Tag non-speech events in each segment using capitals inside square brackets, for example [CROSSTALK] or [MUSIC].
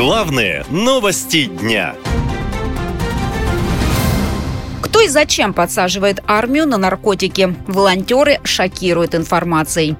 Главные новости дня. Кто и зачем подсаживает армию на наркотики? Волонтеры шокируют информацией.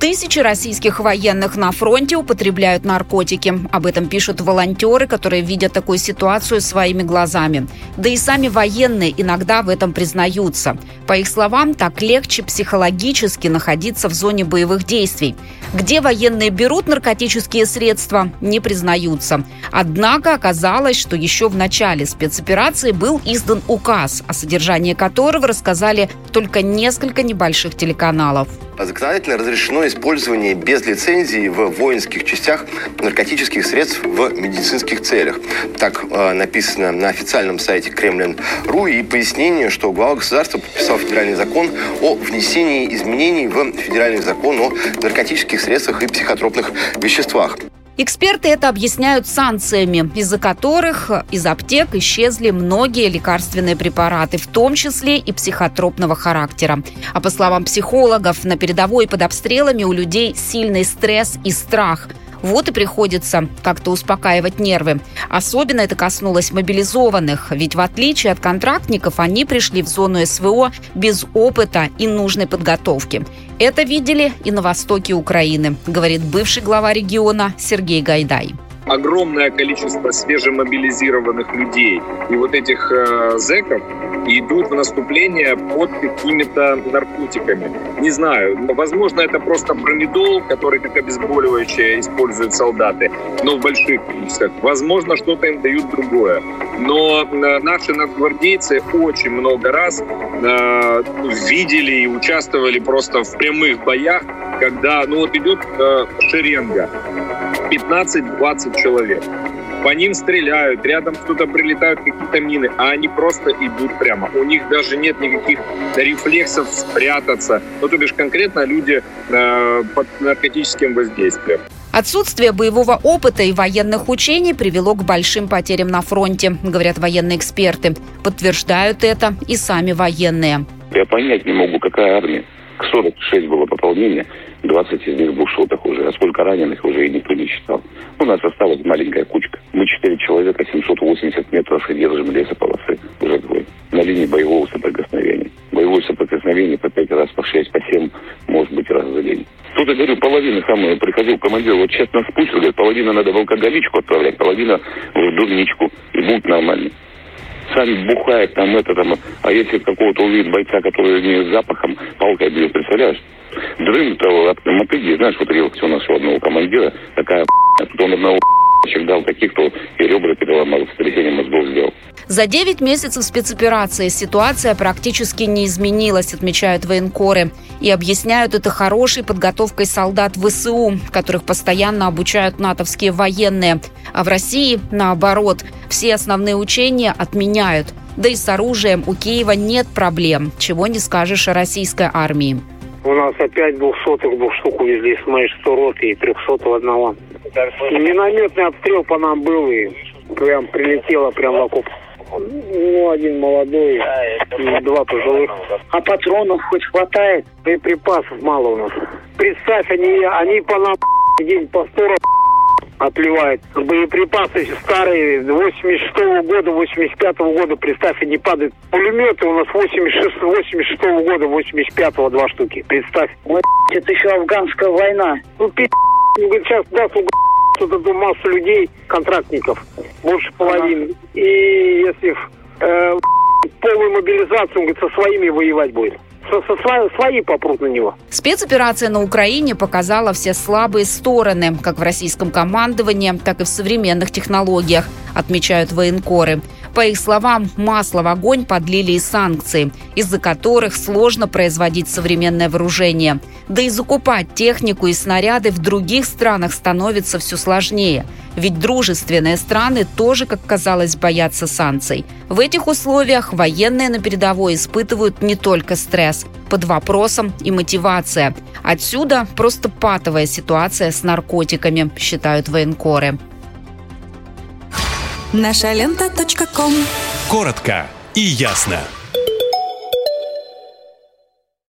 Тысячи российских военных на фронте употребляют наркотики. Об этом пишут волонтеры, которые видят такую ситуацию своими глазами. Да и сами военные иногда в этом признаются. По их словам, так легче психологически находиться в зоне боевых действий. Где военные берут наркотические средства, не признаются. Однако оказалось, что еще в начале спецоперации был издан указ, о содержании которого рассказали только несколько небольших телеканалов. Законодательно разрешено использование без лицензии в воинских частях наркотических средств в медицинских целях. Так э, написано на официальном сайте Кремлин.ру и пояснение, что глава государства подписал федеральный закон о внесении изменений в федеральный закон о наркотических средствах и психотропных веществах. Эксперты это объясняют санкциями, из-за которых из аптек исчезли многие лекарственные препараты, в том числе и психотропного характера. А по словам психологов, на передовой под обстрелами у людей сильный стресс и страх – вот и приходится как-то успокаивать нервы. Особенно это коснулось мобилизованных, ведь в отличие от контрактников они пришли в зону СВО без опыта и нужной подготовки. Это видели и на востоке Украины, говорит бывший глава региона Сергей Гайдай огромное количество свежемобилизированных людей. И вот этих э, зэков идут в наступление под какими-то наркотиками. Не знаю, возможно, это просто бронедол, который как обезболивающее используют солдаты, но в больших количествах. Возможно, что-то им дают другое. Но наши надгвардейцы очень много раз э, видели и участвовали просто в прямых боях, когда ну вот идет э, шеренга, 15-20 человек. По ним стреляют, рядом кто-то прилетают какие-то мины, а они просто идут прямо. У них даже нет никаких рефлексов спрятаться. Ну, то бишь конкретно люди э, под наркотическим воздействием. Отсутствие боевого опыта и военных учений привело к большим потерям на фронте, говорят военные эксперты. Подтверждают это и сами военные. Я понять не могу, какая армия. 46 было пополнение, 20 из них двухсотых уже. А сколько раненых уже и никто не считал. У нас осталась маленькая кучка. Мы 4 человека, 780 метров и держим лесополосы уже двое. На линии боевого соприкосновения. Боевое соприкосновение по 5 раз, по 6, по 7, может быть, раз за день. Тут я говорю, половина самая, приходил командир, вот сейчас нас пустят, говорит, половина надо в алкоголичку отправлять, половина в дурничку, и будет нормально сами бухает там это там, а если какого-то увидит бойца, который не с запахом, палкой бьет, представляешь? Дрым того от мотыги, знаешь, вот релакс у у одного командира, такая тут он одного дал таких, кто и ребра переломал, мозгов сделал. За 9 месяцев спецоперации ситуация практически не изменилась, отмечают военкоры. И объясняют это хорошей подготовкой солдат ВСУ, которых постоянно обучают натовские военные. А в России, наоборот, все основные учения отменяют. Да и с оружием у Киева нет проблем, чего не скажешь о российской армии. У нас опять двухсотых двух штук увезли с моей 100 роты и трехсотого одного. Минометный обстрел по нам был и прям прилетело прям в окоп. Ну, один молодой и два пожилых. А патронов хоть хватает? Боеприпасов мало у нас. Представь, они, они по нам [LAUGHS] день по 100 отливает. Боеприпасы старые 86 -го года, 85 -го года, представь, они падают. Пулеметы у нас 86, 86 -го года, 85-го два штуки. Представь. Вот это еще афганская война. Ну, пи***, сейчас даст эту массу людей, контрактников, больше половины. И если э, полную мобилизацию, он говорит, со своими воевать будет со свои, свои попрут на него. Спецоперация на Украине показала все слабые стороны, как в российском командовании, так и в современных технологиях, отмечают военкоры. По их словам, масло в огонь подлили и санкции, из-за которых сложно производить современное вооружение. Да и закупать технику и снаряды в других странах становится все сложнее. Ведь дружественные страны тоже, как казалось, боятся санкций. В этих условиях военные на передовой испытывают не только стресс, под вопросом и мотивация. Отсюда просто патовая ситуация с наркотиками, считают военкоры. Наша лента. Коротко и ясно.